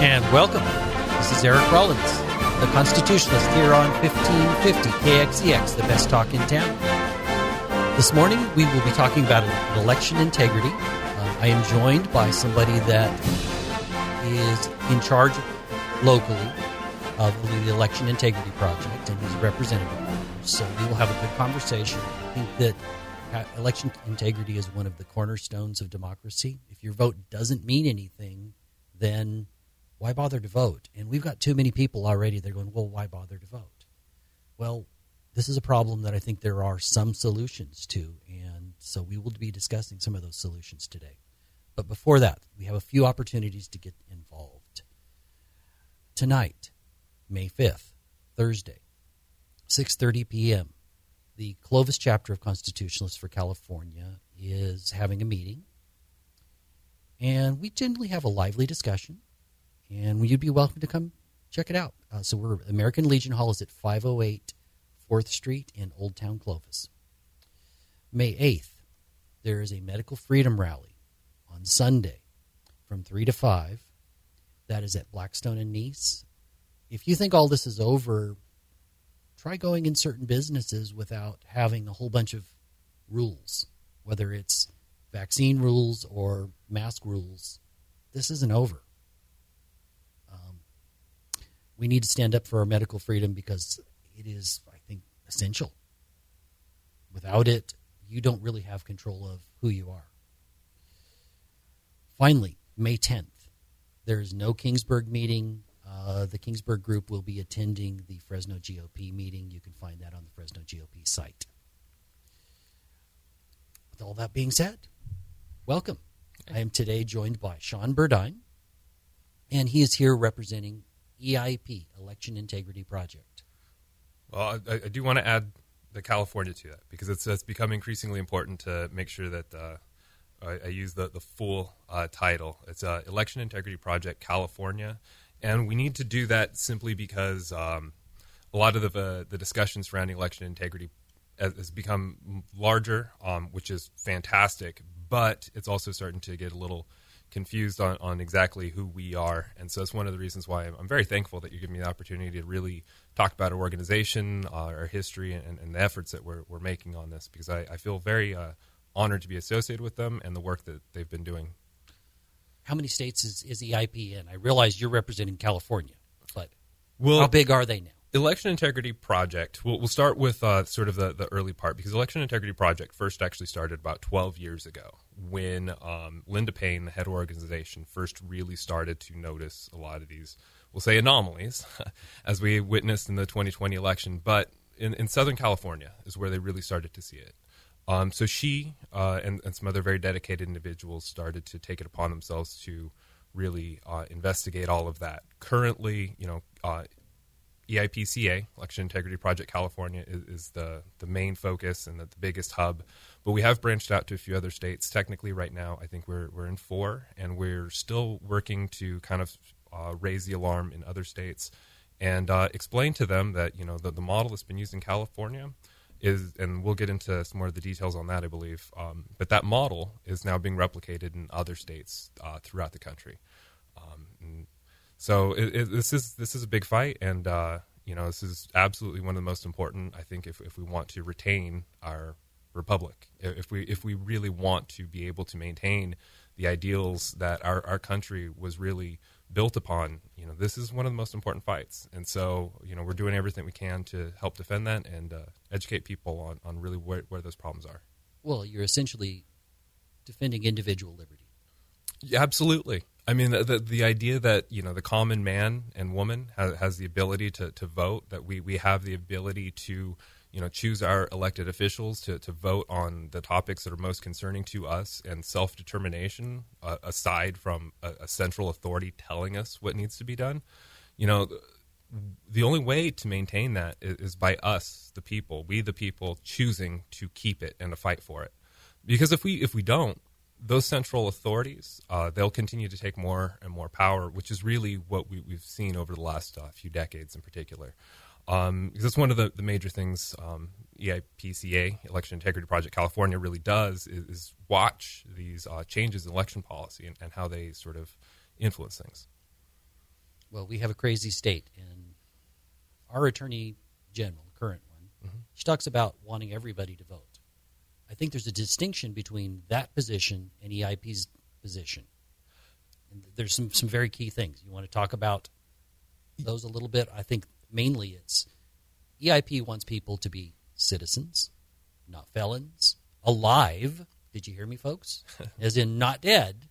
And welcome. This is Eric Rollins, the constitutionalist here on 1550 KXEX, the best talk in town. This morning we will be talking about election integrity. Uh, I am joined by somebody that is in charge locally of the Election Integrity Project, and he's a representative. So we will have a good conversation. I think that uh, election integrity is one of the cornerstones of democracy. If your vote doesn't mean anything, then why bother to vote? And we've got too many people already. They're going, well, why bother to vote? Well, this is a problem that I think there are some solutions to, and so we will be discussing some of those solutions today. But before that, we have a few opportunities to get involved. Tonight, May 5th, Thursday, 6:30 p.m., the Clovis chapter of Constitutionalists for California is having a meeting. And we generally have a lively discussion and you'd be welcome to come check it out. Uh, so we're American Legion Hall is at 508 4th Street in Old Town Clovis. May 8th, there is a medical freedom rally on Sunday from 3 to 5. That is at Blackstone and Nees. If you think all this is over, try going in certain businesses without having a whole bunch of rules, whether it's vaccine rules or mask rules. This isn't over we need to stand up for our medical freedom because it is, I think, essential. Without it, you don't really have control of who you are. Finally, May 10th, there is no Kingsburg meeting. Uh, the Kingsburg group will be attending the Fresno GOP meeting. You can find that on the Fresno GOP site. With all that being said, welcome. I am today joined by Sean Burdine, and he is here representing EIP, Election Integrity Project? Well, I, I do want to add the California to that because it's, it's become increasingly important to make sure that uh, I, I, use the, the full uh, title. It's uh, Election Integrity Project California. And we need to do that simply because um, a lot of the, uh, the discussion surrounding election integrity has, become larger, um, which is fantastic, but it's also starting to get a little – confused on, on exactly who we are. And so it's one of the reasons why I'm, I'm very thankful that you give me the opportunity to really talk about our organization, uh, our history, and, and, the efforts that we're, we're making on this because I, I feel very uh, honored to be associated with them and the work that they've been doing. How many states is, is EIP in? I realize you're representing California, but well, how big are they now? Election Integrity Project. We'll, we'll start with uh, sort of the, the early part because Election Integrity Project first actually started about 12 years ago when um, Linda Paine, the head of organization, first really started to notice a lot of these, we'll say anomalies, as we witnessed in the 2020 election. But in, in Southern California is where they really started to see it. Um, so she uh, and, and, some other very dedicated individuals started to take it upon themselves to really uh, investigate all of that. Currently, you know, uh, EIPCA, Election Integrity Project California, is, is the, the main focus and the, the, biggest hub. But we have branched out to a few other states. Technically, right now, I think we're, we're in four, and we're still working to kind of uh, raise the alarm in other states and uh, explain to them that you know the, the model that's been used in California is, and we'll get into some more of the details on that, I believe. Um, but that model is now being replicated in other states uh, throughout the country. Um, so it, it, this is this is a big fight, and uh, you know this is absolutely one of the most important. I think if if we want to retain our republic, if we if we really want to be able to maintain the ideals that our our country was really built upon, you know, this is one of the most important fights. And so, you know, we're doing everything we can to help defend that and uh, educate people on on really where where those problems are. Well, you're essentially defending individual liberty. Yeah, absolutely. I mean, the, the, idea that you know the common man and woman has, has the ability to, to vote, that we, we have the ability to you know choose our elected officials to, to vote on the topics that are most concerning to us and self determination, uh, aside from a, a, central authority telling us what needs to be done. You know, the only way to maintain that is by us, the people, we the people, choosing to keep it and to fight for it. Because if we if we don't, those central authorities, uh, they'll continue to take more and more power, which is really what we, have seen over the last uh, few decades in particular. Um, because that's one of the, the major things um, EIPCA, Election Integrity Project California, really does is, is watch these uh, changes in election policy and, and, how they sort of influence things. Well, we have a crazy state, and our attorney general, current one, she talks about wanting everybody to vote. I think there's a distinction between that position and EIP's position. And there's some, some very key things. You want to talk about those a little bit? I think mainly it's EIP wants people to be citizens, not felons, alive. Did you hear me, folks? As in not dead.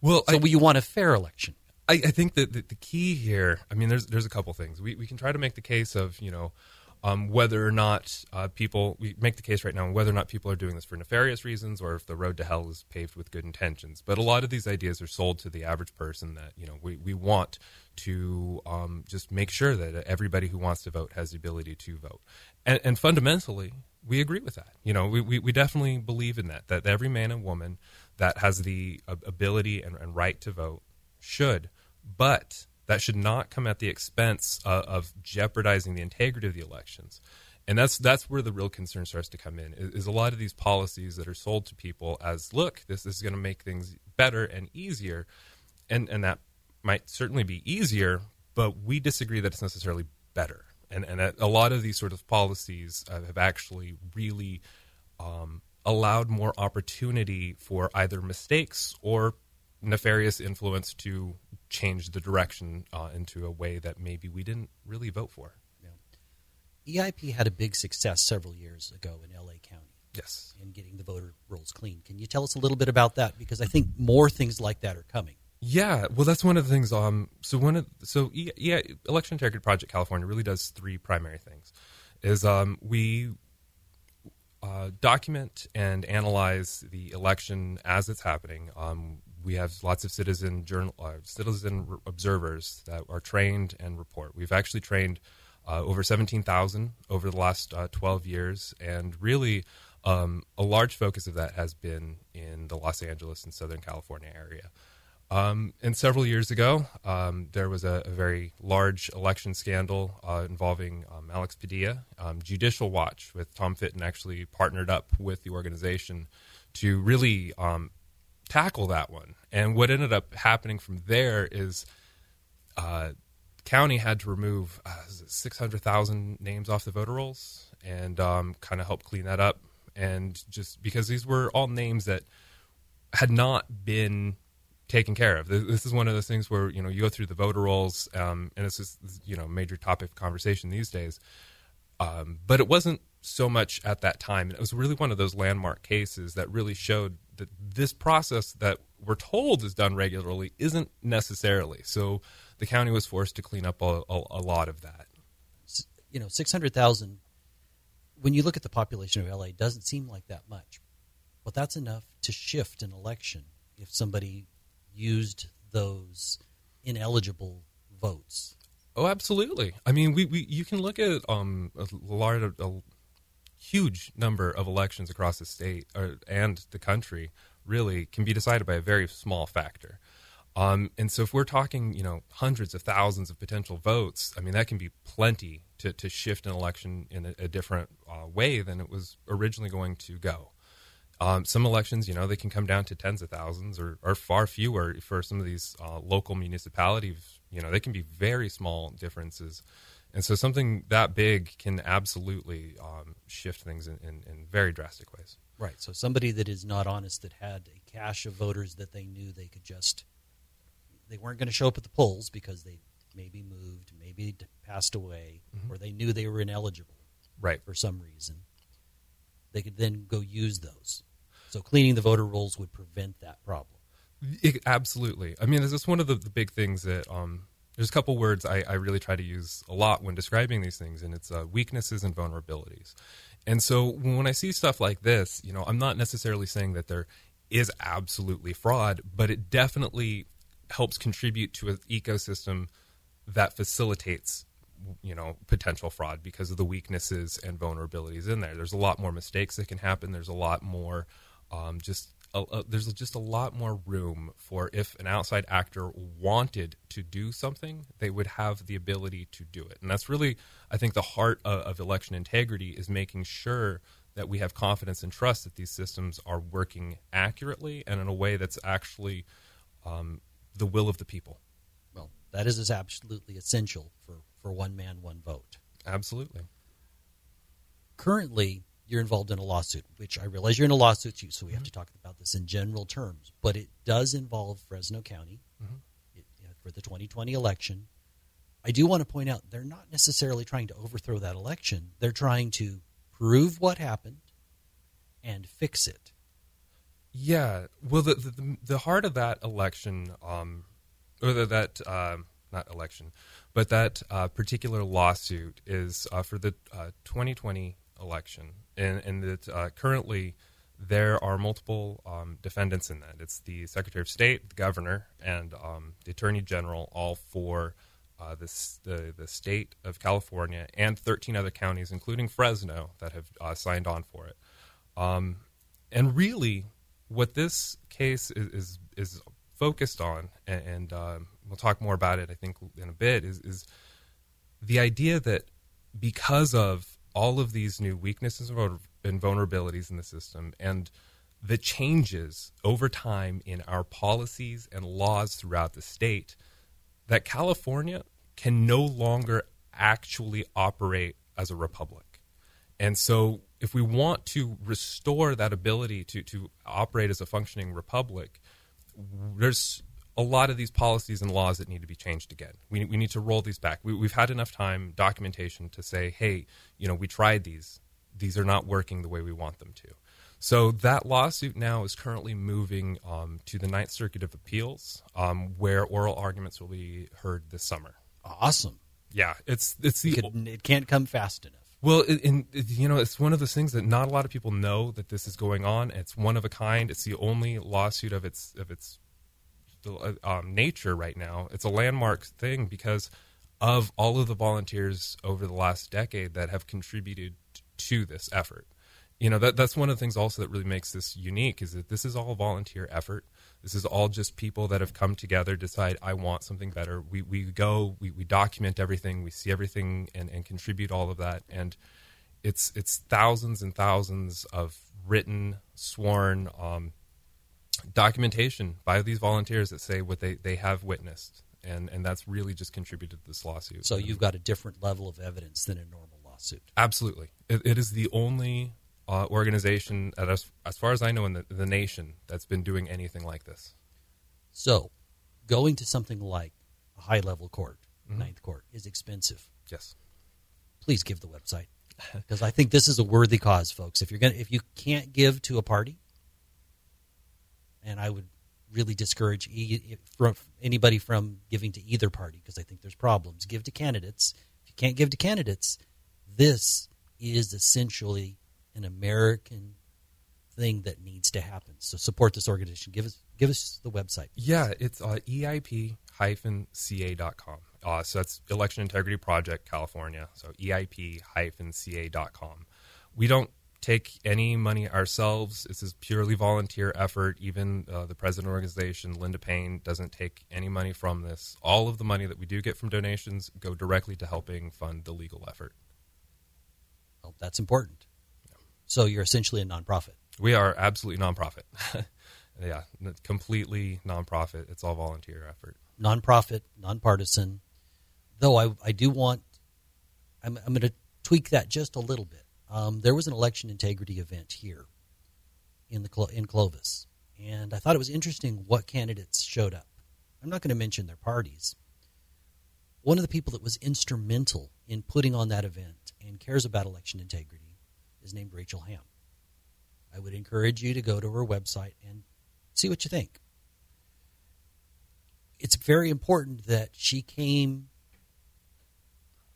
Well, So I, you want a fair election. I, I think that the, the key here, I mean, there's there's a couple things. We we can try to make the case of you know um, whether or not uh, people we make the case right now whether or not people are doing this for nefarious reasons or if the road to hell is paved with good intentions. But a lot of these ideas are sold to the average person that you know we we want to um, just make sure that everybody who wants to vote has the ability to vote, and, and fundamentally we agree with that. You know, we, we, we definitely believe in that that every man and woman that has the uh, ability and, and right to vote should, but that should not come at the expense uh, of jeopardizing the integrity of the elections. And that's that's where the real concern starts to come in. Is, is a lot of these policies that are sold to people as, look, this, this is going to make things better and easier, and and that might certainly be easier, but we disagree that it's necessarily better. And and that a lot of these sort of policies uh, have actually really um, allowed more opportunity for either mistakes or nefarious influence to change the direction uh, into a way that maybe we didn't really vote for. EIP E had a big success several years ago in LA County Yes. in getting the voter rolls clean. Can you tell us a little bit about that? Because I think more things like that are coming. Yeah, well, that's one of the things. Um, so one of so E- yeah, Election Integrity Project California really does three primary things. Is um, we uh, document and analyze the election as it's happening. Um, we have lots of citizen journal, uh, citizen observers that are trained and report. We've actually trained uh, over seventeen thousand over the last uh, twelve years, and really. Um, a large focus of that has been in the Los Angeles and Southern California area. Um, and several years ago, um, there was a, a very large election scandal uh, involving um, Alex Padilla. Um, Judicial Watch with Tom Fitton actually partnered up with the organization to really um, tackle that one. And what ended up happening from there is uh, county had to remove uh, 600,000 names off the voter rolls and um, kind of help clean that up. And just because these were all names that had not been taken care of. This is one of those things where you know you go through the voter rolls, um, and it's just you know major topic of conversation these days. Um, but it wasn't so much at that time. And it was really one of those landmark cases that really showed that this process that we're told is done regularly isn't necessarily. So the county was forced to clean up a, a, a lot of that. You know, 600,000, when you look at the population of LA, doesn't seem like that much. But that's enough to shift an election if somebody used those ineligible votes. Oh, absolutely. I mean, we, we you can look at um a large a huge number of elections across the state or, and the country really can be decided by a very small factor. Um, and so if we're talking, you know, hundreds of thousands of potential votes, I mean, that can be plenty to, to shift an election in a, a different uh, way than it was originally going to go. Um, some elections, you know, they can come down to tens of thousands or, or far fewer for some of these uh, local municipalities. You know, they can be very small differences. And so something that big can absolutely um, shift things in, in, in very drastic ways. Right. So somebody that is not honest, that had a cache of voters that they knew they could just, they weren't going to show up at the polls because they maybe moved, maybe passed away, or they knew they were ineligible Right. for some reason. They could then go use those. So cleaning the voter rolls would prevent that problem. It, absolutely. I mean, this is one of the, the big things that um, there's a couple words I, I really try to use a lot when describing these things, and it's uh, weaknesses and vulnerabilities. And so when I see stuff like this, you know, I'm not necessarily saying that there is absolutely fraud, but it definitely helps contribute to an ecosystem that facilitates you know potential fraud because of the weaknesses and vulnerabilities in there there's a lot more mistakes that can happen there's a lot more um, just a, a, there's just a lot more room for if an outside actor wanted to do something they would have the ability to do it and that's really i think the heart of, of election integrity is making sure that we have confidence and trust that these systems are working accurately and in a way that's actually um, the will of the people Well, that That is absolutely essential for, for one man, one vote. Absolutely. Currently, you're involved in a lawsuit, which I realize you're in a lawsuit, too, so we have to talk about this in general terms. But it does involve Fresno County Mhm. it, you know, for the 2020 election. I do want to point out they're not necessarily trying to overthrow that election. They're trying to prove what happened and fix it. Yeah. Well, the the, the heart of that election, um, or the, that um, not election, but that uh, particular lawsuit is uh, for the uh, 2020 election, and and that uh, currently there are multiple um, defendants in that. It's the Secretary of State, the Governor, and um, the Attorney General, all for. Uh, the the state of California and 13 other counties, including Fresno, that have uh, signed on for it. Um, and really, what this case is is, is focused on, and, and um, we'll talk more about it, I think, in a bit, is, is the idea that because of all of these new weaknesses and vulnerabilities in the system, and the changes over time in our policies and laws throughout the state, that California can no longer actually operate as a republic. And so, if we want to restore that ability to, to operate as a functioning republic, there's a lot of these policies and laws that need to be changed again. We, we need to roll these back. We, we've had enough time, documentation to say, hey, you know, we tried these. These are not working the way we want them to. So that lawsuit now is currently moving um, to the Ninth Circuit of Appeals, um, where oral arguments will be heard this summer. Awesome. Yeah, it's it's the It, could, it can't come fast enough. well, in you know, it's one of those things that not a lot of people know that this is going on. It's one of a kind. It's the only lawsuit of its of its um, nature right now. It's a landmark thing because of all of the volunteers over the last decade that have contributed to this effort. You know, that that's one of the things also that really makes this unique is that this is all volunteer effort. This is all just people that have come together, decide I want something better. We we go, we, we document everything, we see everything and, and contribute all of that. And it's it's thousands and thousands of written, sworn um, documentation by these volunteers that say what they, they have witnessed. And, and that's really just contributed to this lawsuit. So you've got a different level of evidence than a normal lawsuit. Absolutely. It, it is the only uh, organization, at as, as far as I know, in the, the nation that's been doing anything like this. So going to something like a high level court, ninth court, is expensive. Yes. Please give the website because I think this is a worthy cause, folks. If you're gonna, if you can't give to a party, and I would really discourage e- from anybody from giving to either party because I think there's problems. Give to candidates. If you can't give to candidates, this is essentially an American thing that needs to happen. So support this organization. Give us give us the website. Yeah, it's uh, EIP-CA.com. Uh, so that's Election Integrity Project California. So EIP-CA.com. We don't take any money ourselves. This is purely volunteer effort. Even uh, the president organization, Linda Paine, doesn't take any money from this. All of the money that we do get from donations go directly to helping fund the legal effort. Well, that's important. So you're essentially a nonprofit. We are absolutely nonprofit. yeah, completely nonprofit. It's all volunteer effort. nonprofit, nonpartisan. Though I, I do want, I'm, I'm going to tweak that just a little bit. Um, there was an election integrity event here in the Clo- in Clovis, and I thought it was interesting what candidates showed up. I'm not going to mention their parties. One of the people that was instrumental in putting on that event and cares about election integrity is named Rachel Hamm. I would encourage you to go to her website and see what you think it's very important that she came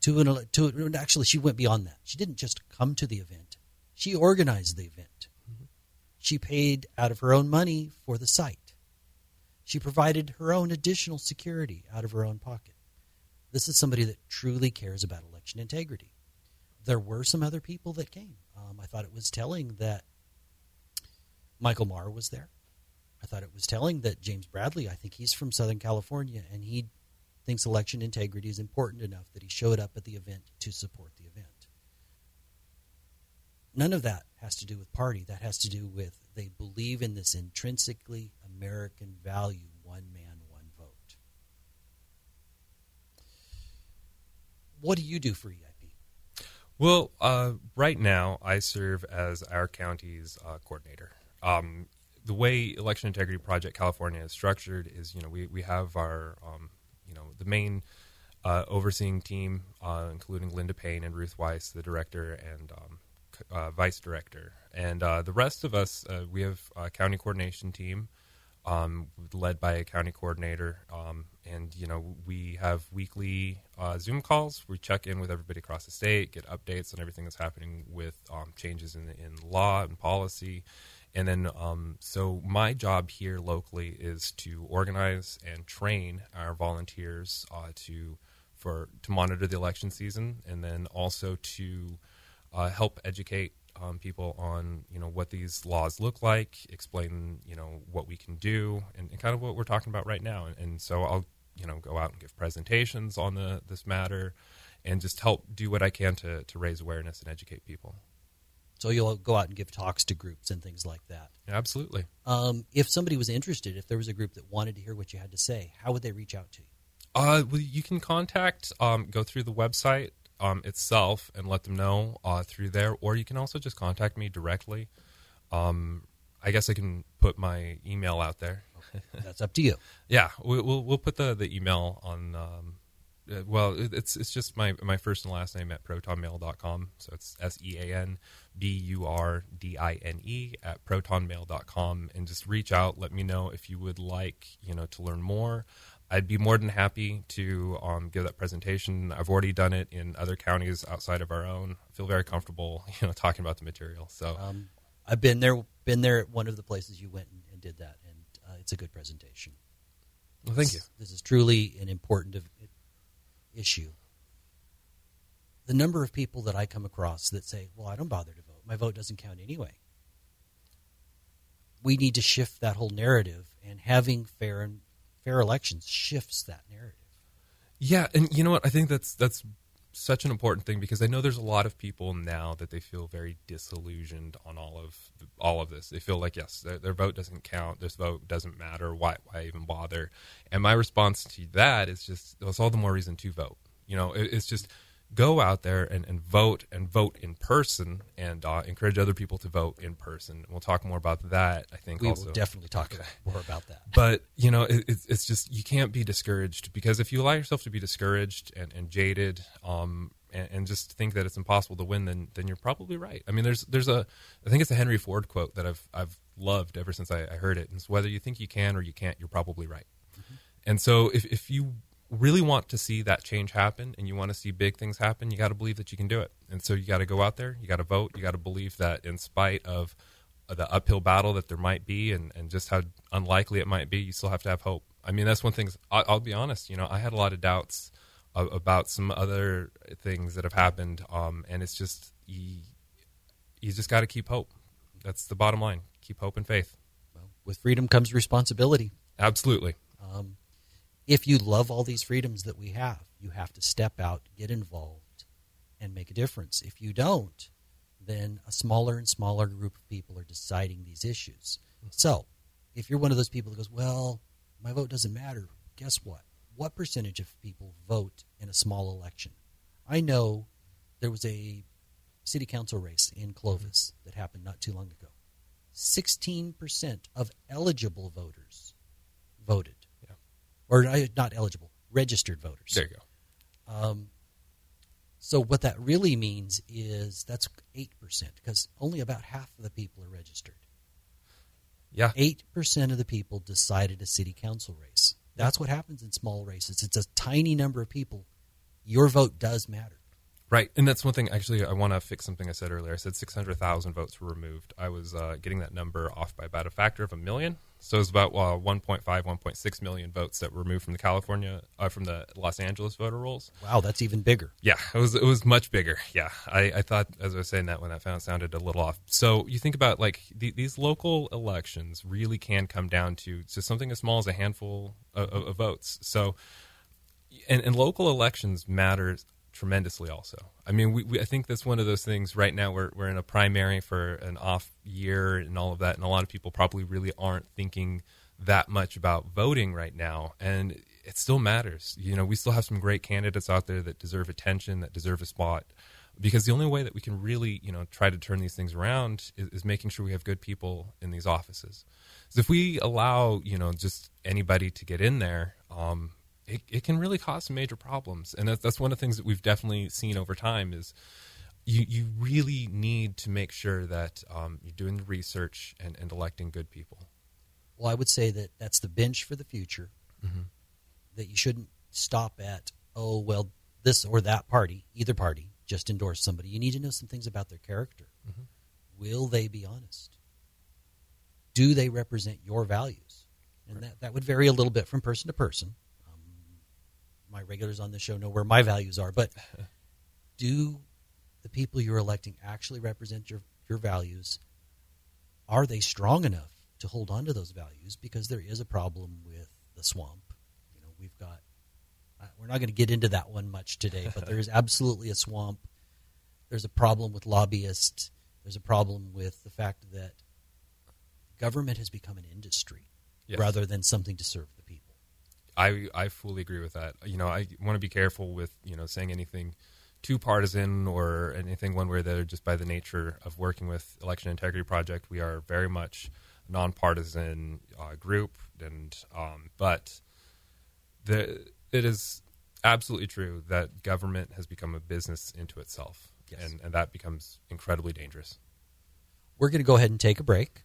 to an to actually she went beyond that. She didn't just come to the event; she organized the event. She paid out of her own money for the site. She provided her own additional security out of her own pocket. This is somebody that truly cares about election integrity. There were some other people that came. Um, I thought it was telling that Michael Marr was there. I thought it was telling that James Bradley, I think he's from Southern California, and he thinks election integrity is important enough that he showed up at the event to support the event. None of that has to do with party. That has to do with they believe in this intrinsically American value one man, one vote. what do you do for EIP? Well, uh, right now I serve as our county's uh, coordinator. Um, the way Election Integrity Project California is structured is, you know, we, we have our, um, you know, the main uh, overseeing team, uh, including Linda Paine and Ruth Weiss, the director and um, uh, vice director, and uh, the rest of us, we have a county coordination team. Um, led by a county coordinator. Um, and, you know, we have weekly uh, Zoom calls. We check in with everybody across the state, get updates on everything that's happening with um, changes in, in law and policy. And then, um, so my job here locally is to organize and train our volunteers uh, to for to monitor the election season, and then also to uh, help educate um, people on you know what these laws look like, explain you know what we can do, and, and kind of what we're talking about right now. And, and, so I'll you know go out and give presentations on the this matter, and just help do what I can to to raise awareness and educate people. So you'll go out and give talks to groups and things like that. Absolutely. Um, if somebody was interested, if there was a group that wanted to hear what you had to say, how would they reach out to you? Uh, well, you can contact, um, go through the website um, itself and let them know uh, through there, or you can also just contact me directly. Um, I guess I can put my email out there. That's up to you. yeah, we, will we'll put the, the email on. Uh, well, it's it's just my my first and last name at protonmail.com. So it's S E A N B U R D I N E at protonmail.com, and just reach out. Let me know if you would like you know to learn more. I'd be more than happy to um, give that presentation. I've already done it in other counties outside of our own. I feel very comfortable, you know, talking about the material. So um, I've been there, been there at one of the places you went and, and did that, and uh, it's a good presentation. Well, thank this, you. This is truly an important issue. The number of people that I come across that say, "Well, I don't bother to vote. My vote doesn't count anyway." We need to shift that whole narrative, and having fair and fair elections shifts that narrative. Yeah, and you know what? I think that's that's such an important thing because I know there's a lot of people now that they feel very disillusioned on all of all of this. They feel like yes, their, their vote doesn't count. This vote doesn't matter. Why why even bother? And my response to that is just well, it's all the more reason to vote. You know, it, it's just go out there and, and vote and vote in person and uh, encourage other people to vote in person. We'll talk more about that. I think we also. will definitely talk more about that. But you know, it, it's just you can't be discouraged because if you allow yourself to be discouraged and, and jaded, um, and, and, just think that it's impossible to win, then then you're probably right. I mean, there's there's a I think it's a Henry Ford quote that I've I've loved ever since I, I heard it. And it's whether you think you can or you can't, you're probably right. Mm-hmm. And so if if you really want to see that change happen and you want to see big things happen, you got to believe that you can do it. And so you got to go out there, you got to vote, you got to believe that in spite of the uphill battle that there might be and, and just how unlikely it might be, you still have to have hope. I mean, that's one thing. I'll, I'll be honest, you know, I had a lot of doubts about some other things that have happened. Um, and it's just, you, you just got to keep hope. That's the bottom line. Keep hope and faith. Well, with freedom comes responsibility. Absolutely. Um, if you love all these freedoms that we have, you have to step out, get involved, and make a difference. If you don't, then a smaller and smaller group of people are deciding these issues. So, if you're one of those people that goes, well, my vote doesn't matter, guess what? What percentage of people vote in a small election? I know there was a city council race in Clovis that happened not too long ago. 16% of eligible voters voted or not eligible, registered voters. There you go. Um, so what that really means is that's eight percent because only about half of the people are registered. Yeah, eight percent of the people decided a city council race. That's what happens in small races. It's a tiny number of people. Your vote does matter. Right, and that's one thing. Actually, I want to fix something I said earlier. I said six hundred thousand votes were removed. I was uh, getting that number off by about a factor of a million. So it was about uh, 1.5, 1.6 million votes that were removed from the California, uh, from the Los Angeles voter rolls. Wow, that's even bigger. Yeah, it was it was much bigger. Yeah, I, I thought as I was saying that when that found sounded a little off. So you think about like the, these local elections really can come down to just something as small as a handful of, of, of votes. So, and, and local elections matter tremendously also. I mean, we, we, I think that's one of those things right now we're, we're in a primary for an off year and all of that. And a lot of people probably really aren't thinking that much about voting right now. And it still matters. You know, we still have some great candidates out there that deserve attention, that deserve a spot. Because the only way that we can really, you know, try to turn these things around is, is making sure we have good people in these offices. Because if we allow, you know, just anybody to get in there, um, it, it can really cause some major problems. And that's, that's one of the things that we've definitely seen over time is you, you really need to make sure that um, you're doing the research and, and electing good people. Well, I would say that that's the bench for the future. Mm-hmm. That you shouldn't stop at, oh, well, this or that party, either party, just endorse somebody. You need to know some things about their character. Mhm. Will they be honest? Do they represent your values? And that, that would vary a little bit from person to person. My regulars on the show know where my values are, but do the people you're electing actually represent your, your values? Are they strong enough to hold on to those values? Because there is a problem with the swamp. You know, we've got uh, we're not going to get into that one much today, but there is absolutely a swamp. There's a problem with lobbyists. There's a problem with the fact that government has become an industry Yes. rather than something to serve. I I fully agree with that. You know, I want to be careful with you know saying anything too partisan or anything one way or the other. Just by the nature of working with Election Integrity Project, we are very much a nonpartisan uh, group, and um, but the it is absolutely true that government has become a business into itself, Yes. and and that becomes incredibly dangerous. We're going to go ahead and take a break.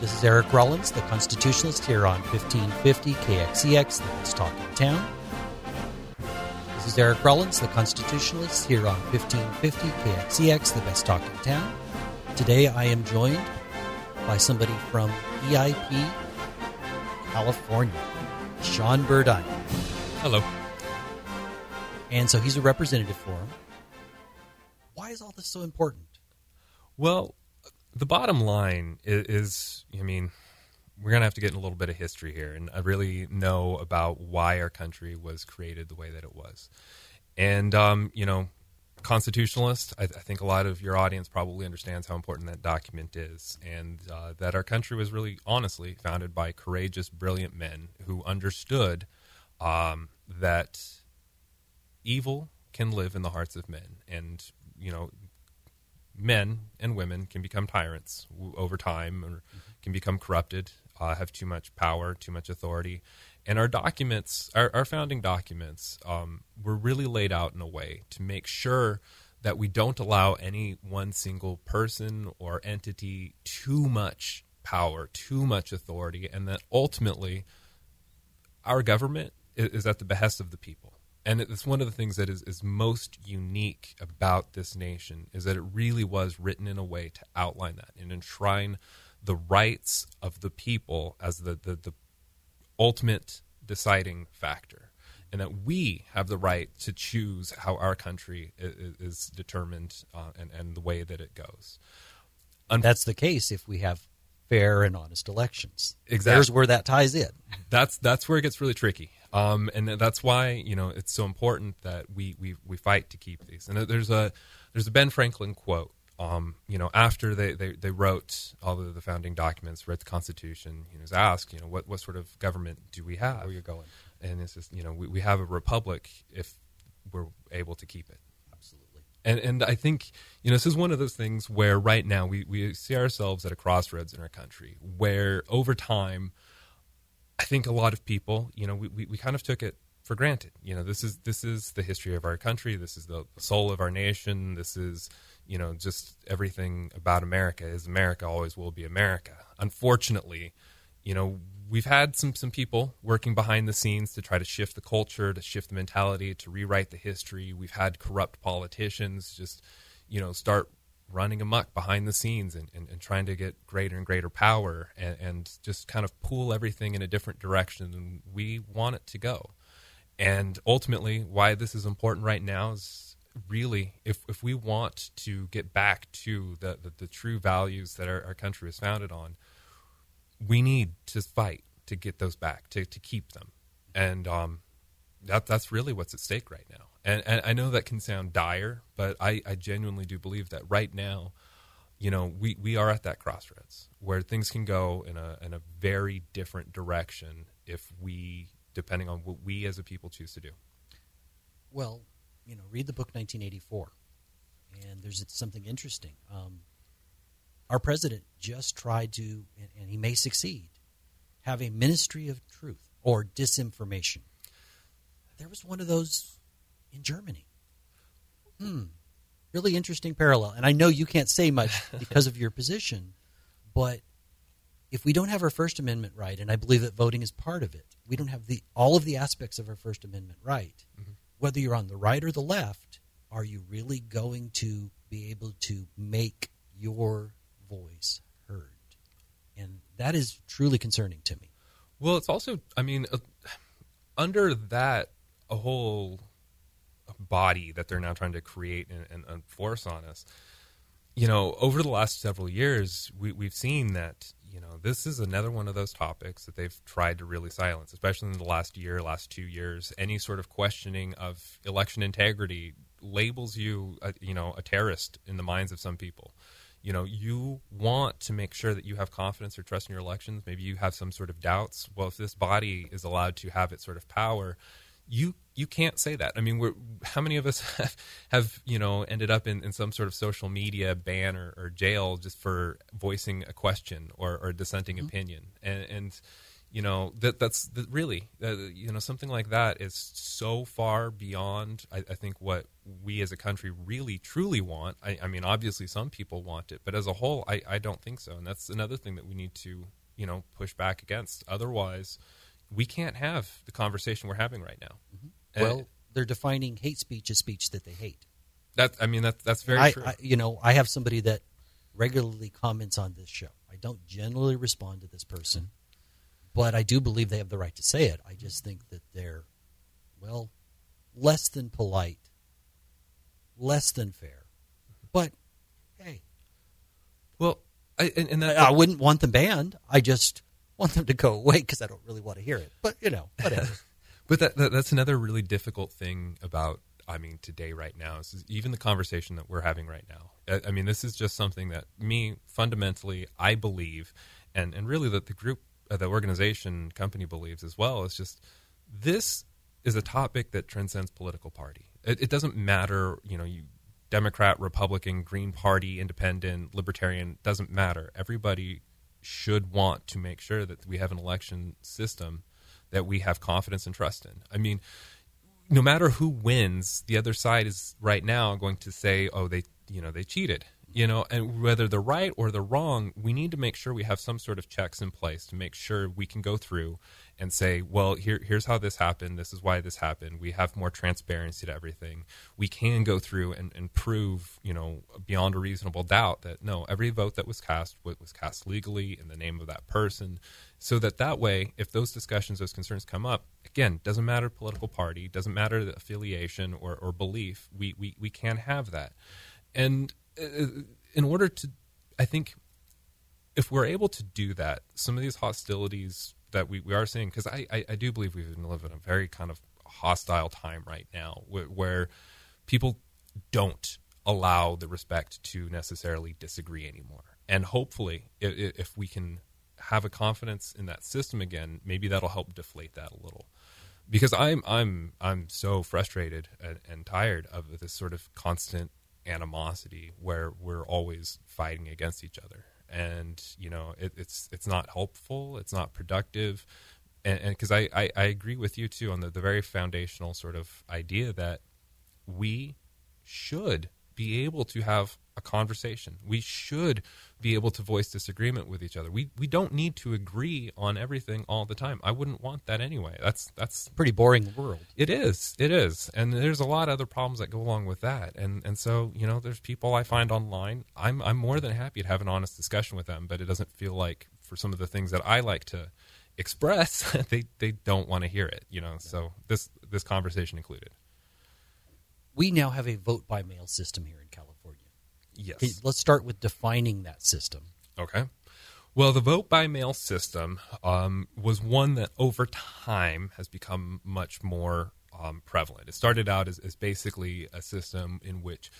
This is Eric Rollins, the constitutionalist, here on 1550 KXEX, the best talk in town. This is Eric Rollins, the constitutionalist, here on 1550 KXEX, the best talk in town. Today I am joined by somebody from EIP, California, Sean Burdine. Hello. And so he's a representative for him. Why is all this so important? Well, the bottom line is, is, I mean, we're going to have to get in a little bit of history here and uh, really know about why our country was created the way that it was. And, um, you know, constitutionalist, I, I think a lot of your audience probably understands how important that document is and uh, that our country was really, honestly, founded by courageous, brilliant men who understood um, that evil can live in the hearts of men. And, you know, men and women can become tyrants over time or can become corrupted, uh, have too much power, too much authority. And our documents, our, our founding documents, um, were really laid out in a way to make sure that we don't allow any one single person or entity too much power, too much authority, and that ultimately our government is, is at the behest of the people. And it's one of the things that is, is most unique about this nation is that it really was written in a way to outline that and enshrine the rights of the people as the, the, the ultimate deciding factor. And that we have the right to choose how our country is, is determined uh, and, and the way that it goes. And that's the case if we have fair and honest elections. Exactly. There's where that ties in. that's that's where it gets really tricky. Um, and that's why you know it's so important that we we we fight to keep these. And there's a there's a Ben Franklin quote. Um, you know, after they, they, they wrote all of the founding documents, wrote the Constitution, he was asked, you know, what, what sort of government do we have? Where you're going. And it's just, you know, we, we have a republic if we're able to keep it. And and I think you know this is one of those things where right now we, we see ourselves at a crossroads in our country where over time I think a lot of people you know we, we, we kind of took it for granted. You know this is this is the history of our country. This is the soul of our nation. This is you know just everything about America is America always will be America. Unfortunately, you know we've had some some people working behind the scenes to try to shift the culture, to shift the mentality, to rewrite the history. We've had corrupt politicians just, you know, start running amok behind the scenes and, and, and trying to get greater and greater power and, and just kind of pull everything in a different direction than we want it to go. And ultimately, why this is important right now is really if, if we want to get back to the, the, the true values that our, our country is founded on, we need to fight to get those back, to, to keep them. And um, that, that's really what's at stake right now. And, and I know that can sound dire, but I, I genuinely do believe that right now, you know, we, we are at that crossroads where things can go in a, in a very different direction if we depending on what we as a people choose to do. Well, you know, read the book 1984, and there's something interesting. Um, our president just tried to, and, he may succeed, have a ministry of truth or disinformation. There was one of those in Germany. Hmm. Really interesting parallel. And I know you can't say much because of your position, but if we don't have our First Amendment right, and I believe that voting is part of it, we don't have the all of the aspects of our First Amendment right. Mm-hmm. Whether you're on the right or the left, are you really going to be able to make your voice heard? And that is truly concerning to me. Well, it's also, I mean, uh, under that, a whole body that they're now trying to create and, and enforce on us. You know, over the last several years, we, we've seen that you know this is another one of those topics that they've tried to really silence, especially in the last year, last two years. Any sort of questioning of election integrity labels you, a, you know, a terrorist in the minds of some people you know you want to make sure that you have confidence or trust in your elections maybe you have some sort of doubts well if this body is allowed to have its sort of power you you can't say that. I mean, we're, how many of us have, have you know ended up in, in some sort of social media ban or, or jail just for voicing a question or, or a dissenting mm-hmm. opinion? And, and, you know that that's that really uh, you know something like that is so far beyond I, I, think what we as a country really truly want. I, I, mean, obviously some people want it, but as a whole, I, I don't think so. And that's another thing that we need to you know push back against. Otherwise we can't have the conversation we're having right now. Mm-hmm. Well, they're defining hate speech as speech that they hate. That I mean, that, that's very I, true. I, you know, I have somebody that regularly comments on this show. I don't generally respond to this person, but I do believe they have the right to say it. I just think that they're, well, less than polite, less than fair. But hey, well, I, and, and that, I wouldn't want them banned. I just want them to go away because I don't really want to hear it. But you know, whatever. but that, that, that's another really difficult thing about I mean today right now even the conversation that we're having right now. I, I, mean this is just something that me fundamentally I believe, and and really that the group, uh, the organization, company believes as well. Is just this is a topic that transcends political party. It, it doesn't matter, you know, you Democrat, Republican, Green Party, Independent, Libertarian doesn't matter. Everybody should want to make sure that we have an election system that we have confidence and trust in. I mean, no matter who wins, the other side is right now going to say, "Oh, they, you know, they cheated." You know, and whether they're right or they're wrong, we need to make sure we have some sort of checks in place to make sure we can go through and say, well, here, here's how this happened. This is why this happened. We have more transparency to everything. We can go through and, and prove, you know, beyond a reasonable doubt that no, every vote that was cast was cast legally in the name of that person. So that that way, if those discussions, those concerns come up, again, doesn't matter political party, doesn't matter the affiliation or, or belief, we, we, we can have that. And Uh, uh, in order to, I think, if we're able to do that, some of these hostilities that we, we are seeing because I, I, I, do believe we live in a very kind of hostile time right now where, where people don't allow the respect to necessarily disagree anymore. And hopefully, if, if we can have a confidence in that system again, maybe that'll help deflate that a little. Because I'm I'm I'm so frustrated and, and tired of this sort of constant animosity where we're always fighting against each other. And you know it, it's it's not helpful it's not productive. And because I, I, I agree with you too on the, the very foundational sort of idea that we should be able to have a conversation. We should be able to voice disagreement with each other. We we don't need to agree on everything all the time. I wouldn't want that anyway. That's that's pretty boring world. It is. It is. And there's a lot of other problems that go along with that. And and so, you know, there's people I find online. I'm I'm more than happy to have an honest discussion with them, but it doesn't feel like for some of the things that I like to express, they they don't want to hear it, you know. So this this conversation included. We now have a vote by mail system here in California. Yes. let's start with defining that system. Okay. Well, the vote by mail system um, was one that over time has become much more um, prevalent. It started out as, as, basically a system in which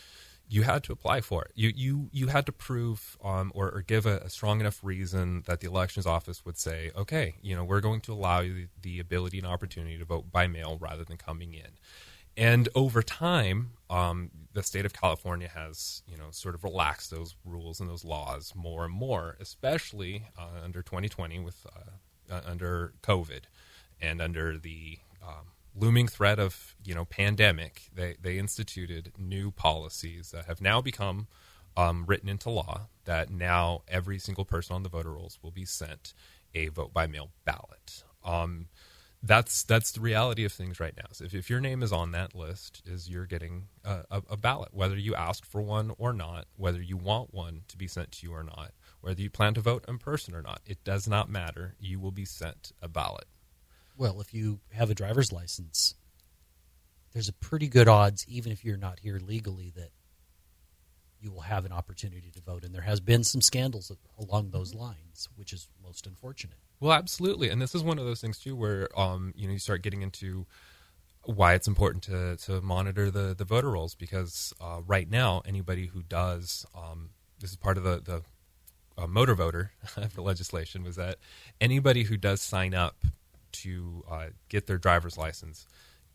you had to apply for it. You you you had to prove um, or, or, give a, a, strong enough reason that the elections office would say, okay, you know, we're going to allow you the, the, ability and opportunity to vote by mail rather than coming in. And over time, um, the state of California has, you know, sort of relaxed those rules and those laws more and more, especially uh, under 2020 with uh, uh, under COVID and under the um, looming threat of you know pandemic, they they instituted new policies that have now become um, written into law. That now every single person on the voter rolls will be sent a vote by mail ballot. Um, that's that's the reality of things right now. So if, if your name is on that list, is you're getting a, a, a, ballot, whether you asked for one or not, whether you want one to be sent to you or not, whether you plan to vote in person or not. It does not matter. You will be sent a ballot. Well, if you have a driver's license, there's a pretty good odds, even if you're not here legally, that you will have an opportunity to vote. And there has been some scandals along those lines, which is most unfortunate. Well, absolutely, and this is one of those things too, where um, you know you start getting into why it's important to to monitor the the voter rolls because uh, right now anybody who does um, this is part of the the uh, motor voter for legislation was that anybody who does sign up to uh, get their driver's license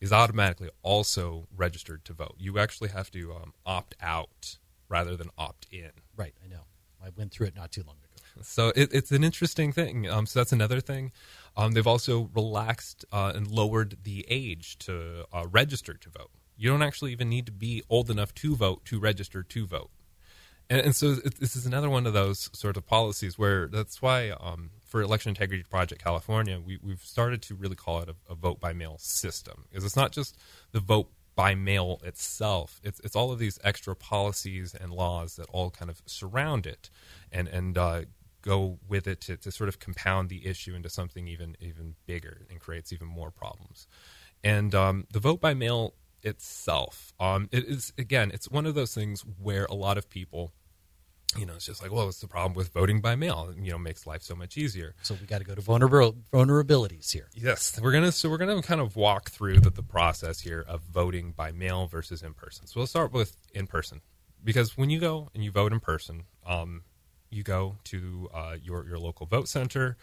is automatically also registered to vote. You actually have to um, opt out rather than opt in. Right, I know. I went through it not too long ago. So it, it's an interesting thing. Um, so that's another thing. Um, they've also relaxed uh, and lowered the age to uh, register to vote. You don't actually even need to be old enough to vote to register to vote. And, and so it, this is another one of those sort of policies where that's why um, for Election Integrity Project California, we, have started to really call it a, a vote by mail system because it's not just the vote by mail itself. It's it's all of these extra policies and laws that all kind of surround it, and and uh, go with it to, to sort of compound the issue into something even even bigger and creates even more problems. And um, the vote by mail itself, um, it is again, it's one of those things where a lot of people you know, it's just like, well, what's the problem with voting by mail? You know, makes life so much easier. So we got to go to vulnerable vulnerabilities here. Yes, we're gonna. So we're gonna kind of walk through the, the process here of voting by mail versus in person. So we'll start with in person because when you go and you vote in person, um, you go to uh, your your local vote center,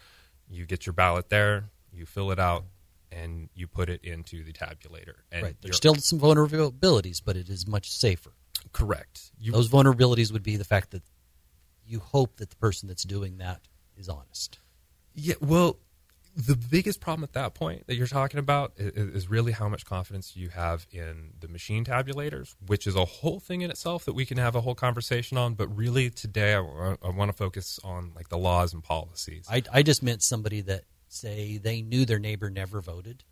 you get your ballot there, you fill it out, and you put it into the tabulator. And right. There's still some vulnerabilities, but it is much safer. Correct. You, Those vulnerabilities would be the fact that you hope that the person that's doing that is honest. Yeah, well, the biggest problem at that point that you're talking about is, is, really how much confidence you have in the machine tabulators, which is a whole thing in itself that we can have a whole conversation on. But really, today I, I want to focus on like the laws and policies. I, I just meant somebody that say they knew their neighbor never voted.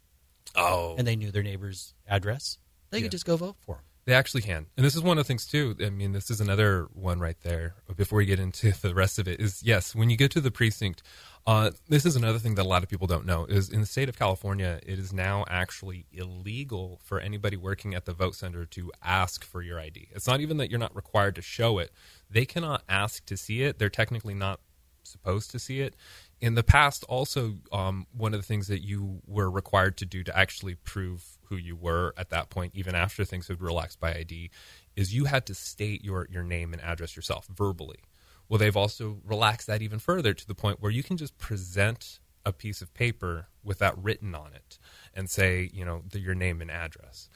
Oh, and they knew their neighbor's address. They yeah. could just go vote for them. They actually can. And this is one of the things too. I mean, this is another one right there. Before we get into the rest of it, is yes, when you get to the precinct, uh, this is another thing that a lot of people don't know is in the state of California, it is now actually illegal for anybody working at the vote center to ask for your ID. It's not even that you're not required to show it; they cannot ask to see it. They're technically not supposed to see it in the past, also, um, one of the things that you were required to do to actually prove who you were at that point, even after things had relaxed by ID, is you had to state your, your name and address yourself verbally. Well, they've also relaxed that even further to the point where you can just present a piece of paper with that written on it and say, you know, the, your name and address.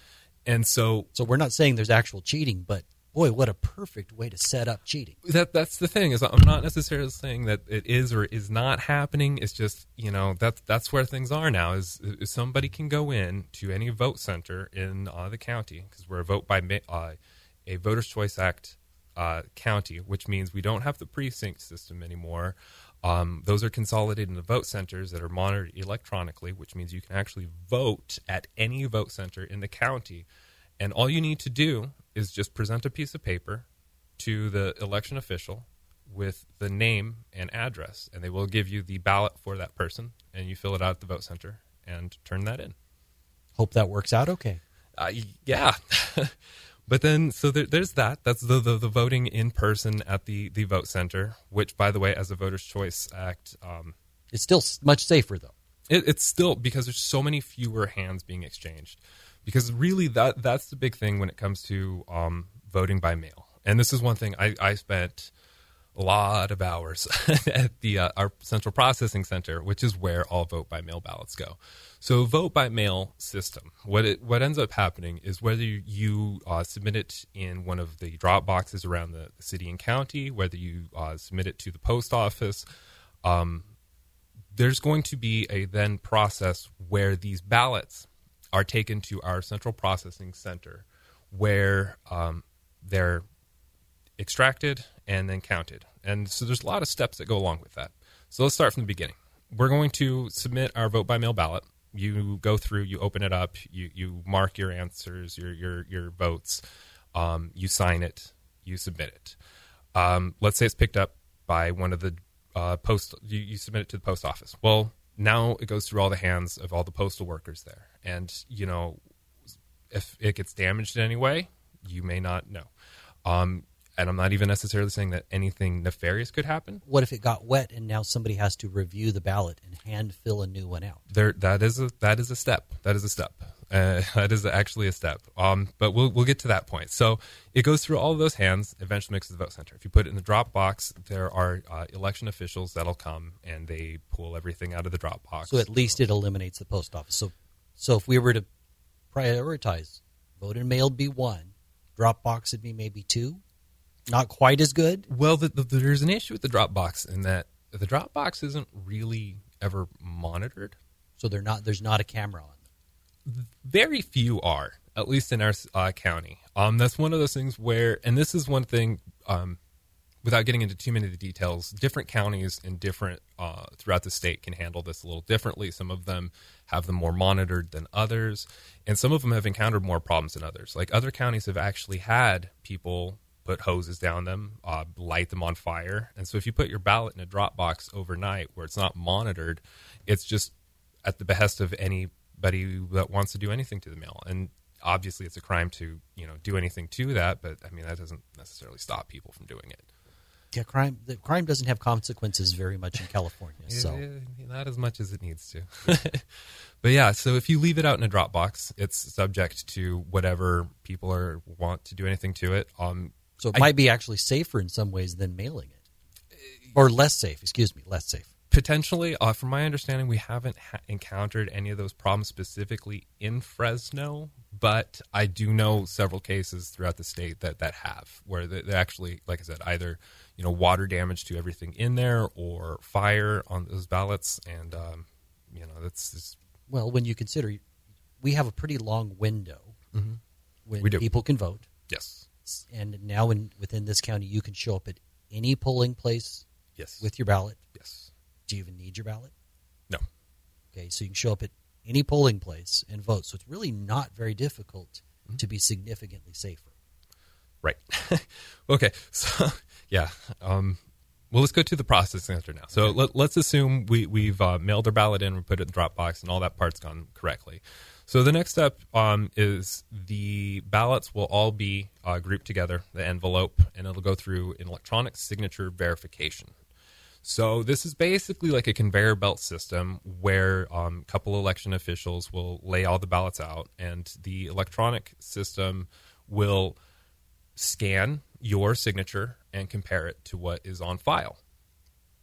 And so, so we're not saying there's actual cheating, but boy, what a perfect way to set up cheating. That that's the thing is I'm not necessarily saying that it is or is not happening. It's just you know that's that's where things are now. Is, is somebody can go in to any vote center in uh, the county because we're a vote by uh, a Voters Choice Act uh, county, which means we don't have the precinct system anymore. Um, those are consolidated into vote centers that are monitored electronically, which means you can actually vote at any vote center in the county. And all you need to do is just present a piece of paper to the election official with the name and address, and they will give you the ballot for that person, and you fill it out at the vote center and turn that in. Hope that works out okay. Uh, yeah. but then, so there, there's that. That's the, the, the, voting in person at the, the vote center, which, by the way, as a Voters' Choice Act, um, it's still much safer, though. It, it's still because there's so many fewer hands being exchanged because really that that's the big thing when it comes to um, voting by mail And this is one thing I, I spent a lot of hours at the uh, our central processing center, which is where all vote by mail ballots go. So, vote by mail system. What it what ends up happening is whether you uh, submit it in one of the drop boxes around the, the city and county, whether you uh, submit it to the post office. Um, there's going to be a then process where these ballots are taken to our central processing center, where um, they're extracted and then counted. And so there's a lot of steps that go along with that. So let's start from the beginning. We're going to submit our vote by mail ballot. You go through, you open it up, you, you mark your answers, your your your votes, um, you sign it, you submit it. Um, let's say it's picked up by one of the uh, post. You, you submit it to the post office. Well, now it goes through all the hands of all the postal workers there, and you know if it gets damaged in any way, you may not know. Um, and I'm not even necessarily saying that anything nefarious could happen. What if it got wet and now somebody has to review the ballot and hand fill a new one out? There, that is a that is a step. That is a step. Uh, that is actually a step. Um, but we'll we'll get to that point. So it goes through all of those hands. Eventually makes it to the vote center. If you put it in the drop box, there are uh, election officials that'll come and they pull everything out of the drop box. So at least it eliminates the post office. So, so if we were to prioritize, vote in mail be one, drop box would be maybe two not quite as good. Well, the, the, there's an issue with the drop box in that the drop box isn't really ever monitored. So they're not. There's not a camera on. Very few are, at least in our uh, county. Um, that's one of those things where, and this is one thing. Um, without getting into too many of the details, different counties and different uh, throughout the state can handle this a little differently. Some of them have them more monitored than others, and some of them have encountered more problems than others. Like other counties have actually had people put hoses down them, uh, light them on fire. And so if you put your ballot in a drop box overnight where it's not monitored, it's just at the behest of anybody that wants to do anything to the mail. And obviously it's a crime to, you know, do anything to that, but I mean that doesn't necessarily stop people from doing it. Yeah, crime the crime doesn't have consequences very much in California. So not as much as it needs to. but yeah, so if you leave it out in a Dropbox, it's subject to whatever people are want to do anything to it. Um, so it I, might be actually safer in some ways than mailing it, or less safe. Excuse me, less safe. Potentially, uh, from my understanding, we haven't ha- encountered any of those problems specifically in Fresno, but I do know several cases throughout the state that that have where they, they actually, like I said, either you know water damage to everything in there or fire on those ballots, and um, you know that's just... well when you consider we have a pretty long window mm-hmm. when people can vote. Yes and now in within this county, you can show up at any polling place. Yes. With your ballot. Yes. Do you even need your ballot? No. Okay, so you can show up at any polling place and vote. So it's really not very difficult mm-hmm. to be significantly safer. Right. okay. So yeah. Um, well, let's go to the process center now. So let, us assume we, we've uh, mailed our ballot in, we put it in the Dropbox, and all that part's gone correctly. So the next step um, is the ballots will all be uh, grouped together, the envelope, and it'll go through an electronic signature verification. So this is basically like a conveyor belt system where um, a couple election officials will lay all the ballots out, and the electronic system will scan your signature and compare it to what is on file.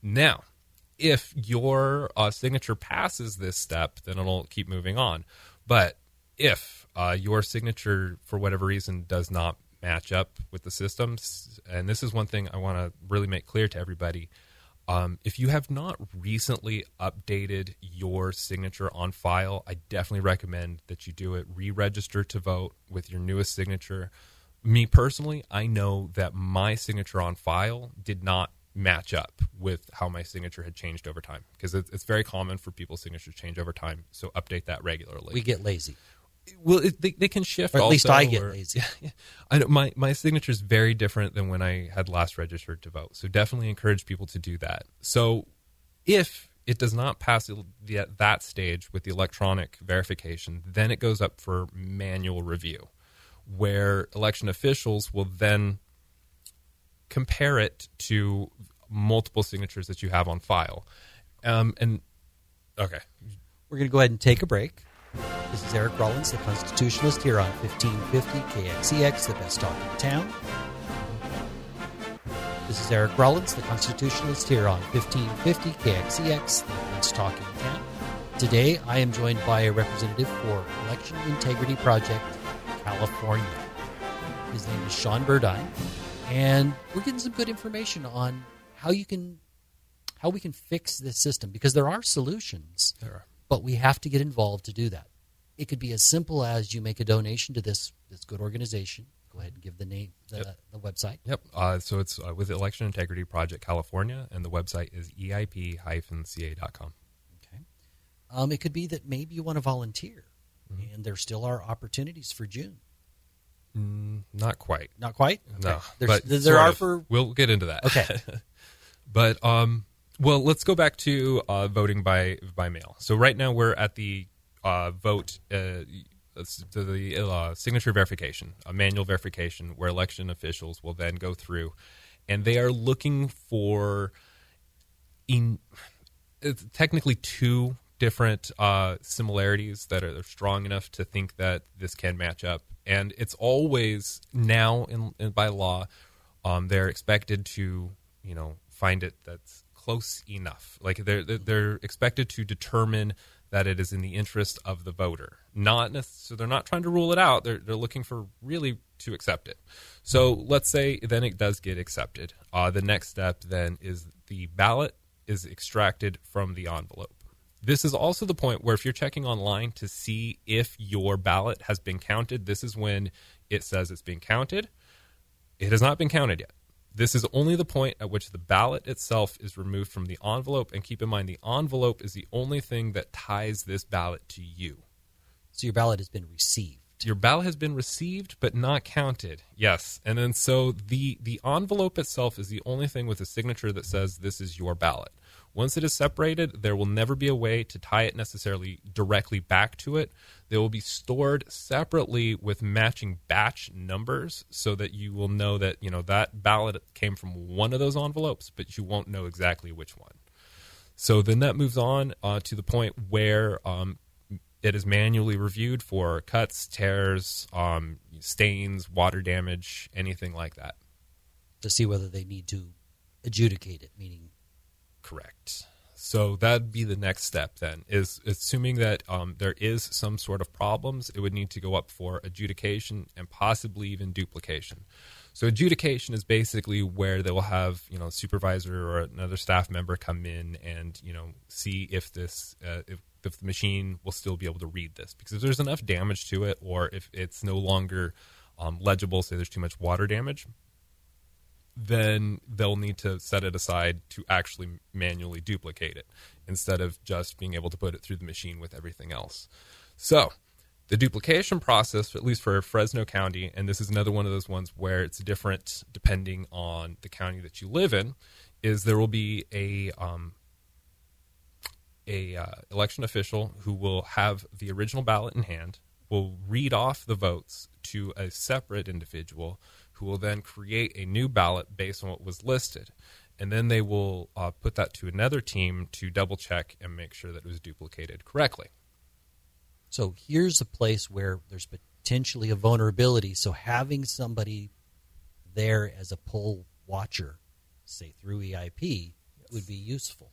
Now, if your uh, signature passes this step, then it'll keep moving on. But if uh, your signature, for whatever reason, does not match up with the systems, and this is one thing I want to really make clear to everybody. Um, if you have not recently updated your signature on file, I definitely recommend that you do it. Re register to vote with your newest signature. Me personally, I know that my signature on file did not match up with how my signature had changed over time because it's, it's very common for people's signatures change over time. So update that regularly. We get lazy. Well, it, they, they can shift. Or at also, least I get or, lazy. Yeah, yeah. I know my my signature is very different than when I had last registered to vote. So definitely encourage people to do that. So if it does not pass the, that stage with the electronic verification, then it goes up for manual review, where election officials will then compare it to multiple signatures that you have on file. Um, and okay, we're going to go ahead and take a break. This is Eric Rollins, the constitutionalist, here on 1550 KXEX, the best talk in town. This is Eric Rollins, the Constitutionalist, here on 1550 KXEX, the Let's Talk in Town. Today, I am joined by a representative for Election Integrity Project California. His name is Sean Burdine, and we're getting some good information on how you can, how we can fix this system because there are solutions, There are. But we have to get involved to do that. It could be as simple as you make a donation to this this good organization. Go ahead and give the name, the, Yep. the website. Yep. Uh, so it's uh, with Election Integrity Project California, and the website is eip-ca.com. Okay. Um, it could be that maybe you want to volunteer, Mm-hmm. and there still are opportunities for June. Mm, not quite. Not quite. No, There's, but there are of. for We'll get into that. Okay. but um, well, let's go back to uh, voting by by mail. So right now we're at the uh, vote. Uh, the uh, signature verification, a manual verification, where election officials will then go through, and they are looking for in technically two different uh, similarities that are strong enough to think that this can match up. And it's always now in, in by law, um, they're expected to you know find it that's close enough. Like they're they're- expected to determine that it is in the interest of the voter. Not so they're not trying to rule it out. They're they're looking for really to accept it. So let's say then it does get accepted. Uh, the next step then is the ballot is extracted from the envelope. This is also the point where if you're checking online to see if your ballot has been counted, this is when it says it's being counted. It has not been counted yet. This is only the point at which the ballot itself is removed from the envelope. And keep in mind, the envelope is the only thing that ties this ballot to you. so your ballot has been received. Your ballot has been received but not counted. Yes. And then so the the envelope itself is the only thing with a signature that says this is your ballot. Once it is separated, there will never be a way to tie it necessarily directly back to it. They will be stored separately with matching batch numbers so that you will know that, you know, that ballot came from one of those envelopes, but you won't know exactly which one. So then that moves on uh, to the point where um, it is manually reviewed for cuts, tears, um, stains, water damage, anything like that. to see whether they need to adjudicate it, meaning Correct. So that'd be the next step then, is assuming that um, there is some sort of problems, it would need to go up for adjudication and possibly even duplication. So adjudication is basically where they will have you know a supervisor or another staff member come in and you know see if this uh, if, if the machine will still be able to read this because if there's enough damage to it or if it's no longer um, legible, say there's too much water damage, then they'll need to set it aside to actually manually duplicate it instead of just being able to put it through the machine with everything else. So, the duplication process, at least for Fresno County, and this is another one of those ones where it's different depending on the county that you live in, is there will be a um, a uh, election official who will have the original ballot in hand, will read off the votes to a separate individual who will then create a new ballot based on what was listed. And then they will uh, put that to another team to double check and make sure that it was duplicated correctly. so here's a place where there's potentially a vulnerability. So having somebody there as a poll watcher, say through EIP, would be useful.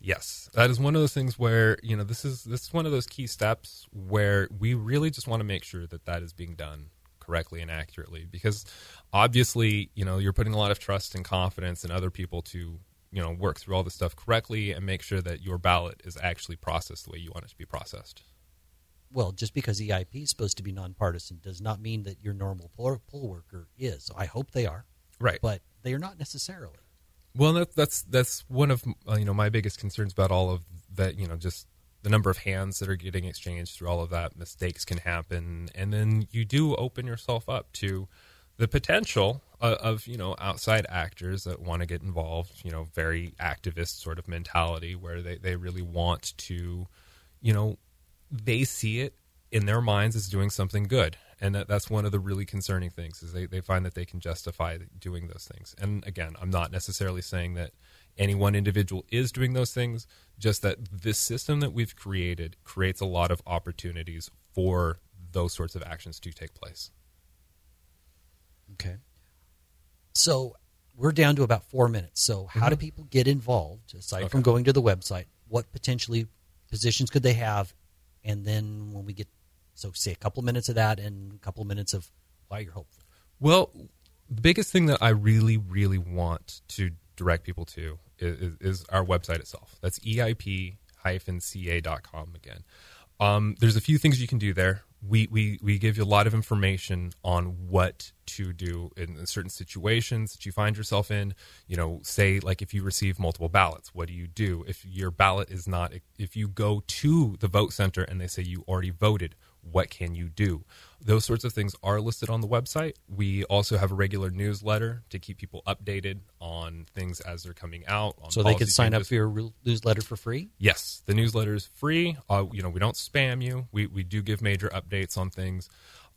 Yes, that is one of those things where you know this is this is one of those key steps where we really just want to make sure that that is being done correctly and accurately because obviously you know you're putting a lot of trust and confidence in other people to you know work through all this stuff correctly and make sure that your ballot is actually processed the way you want it to be processed. Well, just because EIP is supposed to be nonpartisan does not mean that your normal poll, poll worker is. I hope they are, Right. but they are not necessarily. Well, that, that's that's one of uh, you know my biggest concerns about all of that. You know, just the number of hands that are getting exchanged through all of that. Mistakes can happen, and then you do open yourself up to the potential of, of you know outside actors that want to get involved. You know, very activist sort of mentality where they they really want to, you know, they see it in their minds as doing something good and that, that's one of the really concerning things is they, they find that they can justify doing those things and again i'm not necessarily saying that any one individual is doing those things just that this system that we've created creates a lot of opportunities for those sorts of actions to take place Okay. So we're down to about four minutes. So, how do mm-hmm. people get involved aside Okay. from going to the website? What potentially positions could they have? And then when we get, so say a couple minutes of that and a couple minutes of why you're hopeful. Well, the biggest thing that I really, really want to direct people to is, is, our website itself. That's eip-ca.com again. Um, there's a few things you can do there. We, we, we give you a lot of information on what to do in certain situations that you find yourself in. You know, say like if you receive multiple ballots, what do you do? If your ballot is not, if you go to the vote center and they say you already voted, what can you do? Those sorts of things are listed on the website. We also have a regular newsletter to keep people updated on things as they're coming out. On So they can sign up for your real- newsletter for free? Yes, the newsletter is free. Uh, you know, we don't spam you. We we do give major updates on things.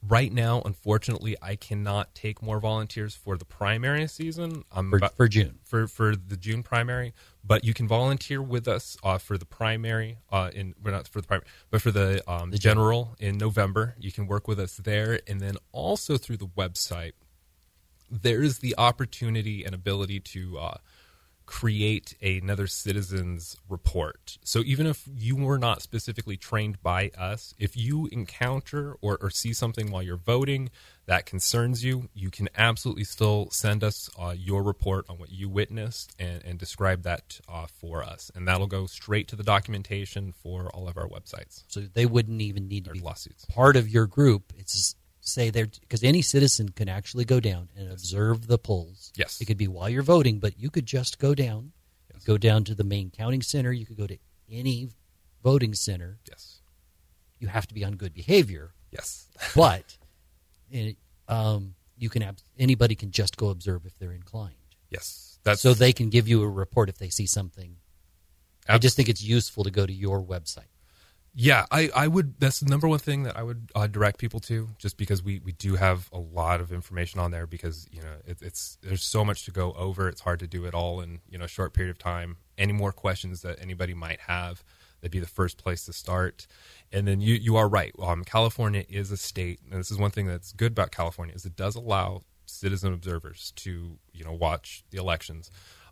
Right now, unfortunately, I cannot take more volunteers for the primary season. I'm For, about- for June. for for the June primary, but you can volunteer with us uh, for the primary uh, in well, not for the primary, but for the um, The general in November. You can work with us there, and then also through the website. There is the opportunity and ability to uh, create another citizens report. So even if you were not specifically trained by us, if you encounter or, or see something while you're voting that concerns you, you can absolutely still send us uh, your report on what you witnessed and, and describe that uh, for us. And that'll go straight to the documentation for all of our websites So they wouldn't even need to or be lawsuits. part of your group. It's say there because any citizen can actually go down and observe the polls. Yes. it could be while you're voting, but you could just go down, Yes. go down to the main counting center. You could go to any voting center. Yes. You have to be on good behavior, Yes. but it, um, you can anybody can just go observe if they're inclined. Yes. That's so they can give you a report if they see something. I just think it's useful to go to your website. Yeah, I, I would. That's the number one thing that I would uh, direct people to, just because we, we do have a lot of information on there. Because you know, it, it's there's so much to go over. It's hard to do it all in you know a short period of time. Any more questions that anybody might have, that'd be the first place to start. And then you you are right. Um, California is a state, and this is one thing that's good about California is it does allow citizen observers to you know watch the elections.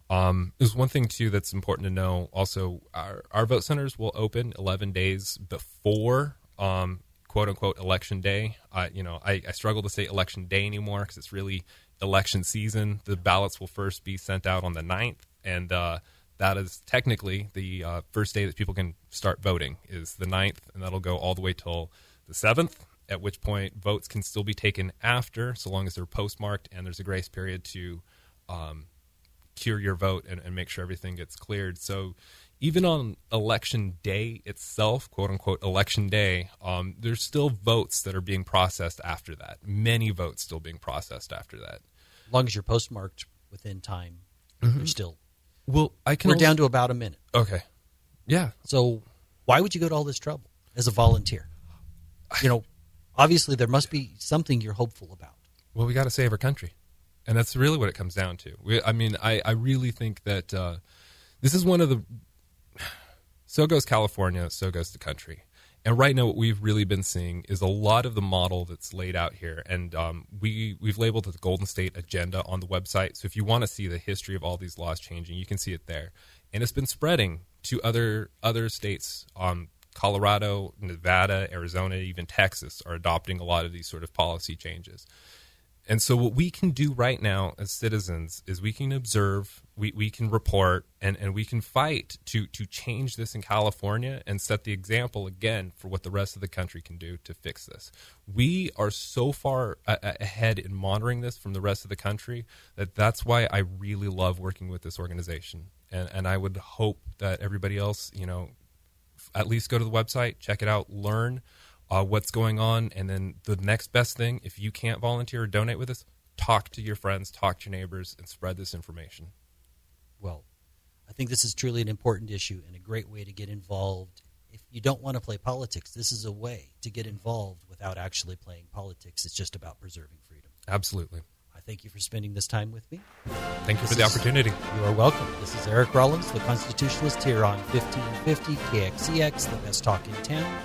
Um, there's one thing too that's important to know. Also, our, our vote centers will open 11 days before um, quote unquote election day. I, you know, I, I struggle to say election day anymore because it's really election season. The ballots will first be sent out on the 9th, and uh, that is technically the uh, first day that people can start voting is the 9th, and that'll go all the way till the 7th. At which point, votes can still be taken after, so long as they're postmarked, and there's a grace period to um, cure your vote and, and make sure everything gets cleared. So even on election day itself, quote unquote election day, um, there's still votes that are being processed after that. Many votes still being processed after that. As long as you're postmarked within time, you're still. Well, I can. We're also- down to about a minute. Okay. Yeah. So why would you go to all this trouble as a volunteer? You know, obviously there must be something you're hopeful about. Well, we got to save our country, and that's really what it comes down to. We, I mean, I, I really think that uh, this is one of the. So goes California, so goes the country. And right now, what we've really been seeing is a lot of the model that's laid out here, and um, we we've labeled it the Golden State Agenda on the website. So if you want to see the history of all these laws changing, you can see it there, and it's been spreading to other other states. Um, Colorado, Nevada, Arizona, even Texas are adopting a lot of these sort of policy changes. And so, what we can do right now as citizens is we can observe, we, we can report, and, and we can fight to, to change this in California and set the example again for what the rest of the country can do to fix this. We are so far a- ahead in monitoring this from the rest of the country that that's why I really love working with this organization. And, and I would hope that everybody else, you know, at least go to the website, check it out, learn uh, what's going on, and then the next best thing, if you can't volunteer or donate with us, talk to your friends, talk to your neighbors, and spread this information. Well, I think this is truly an important issue and a great way to get involved. If you don't want to play politics, this is a way to get involved without actually playing politics. It's just about preserving freedom. Absolutely. I thank you for spending this time with me. Thank you for the is- opportunity. You are welcome. This is Eric Rollins, the Constitutionalist, here on 1550 KXEX, the best talk in town.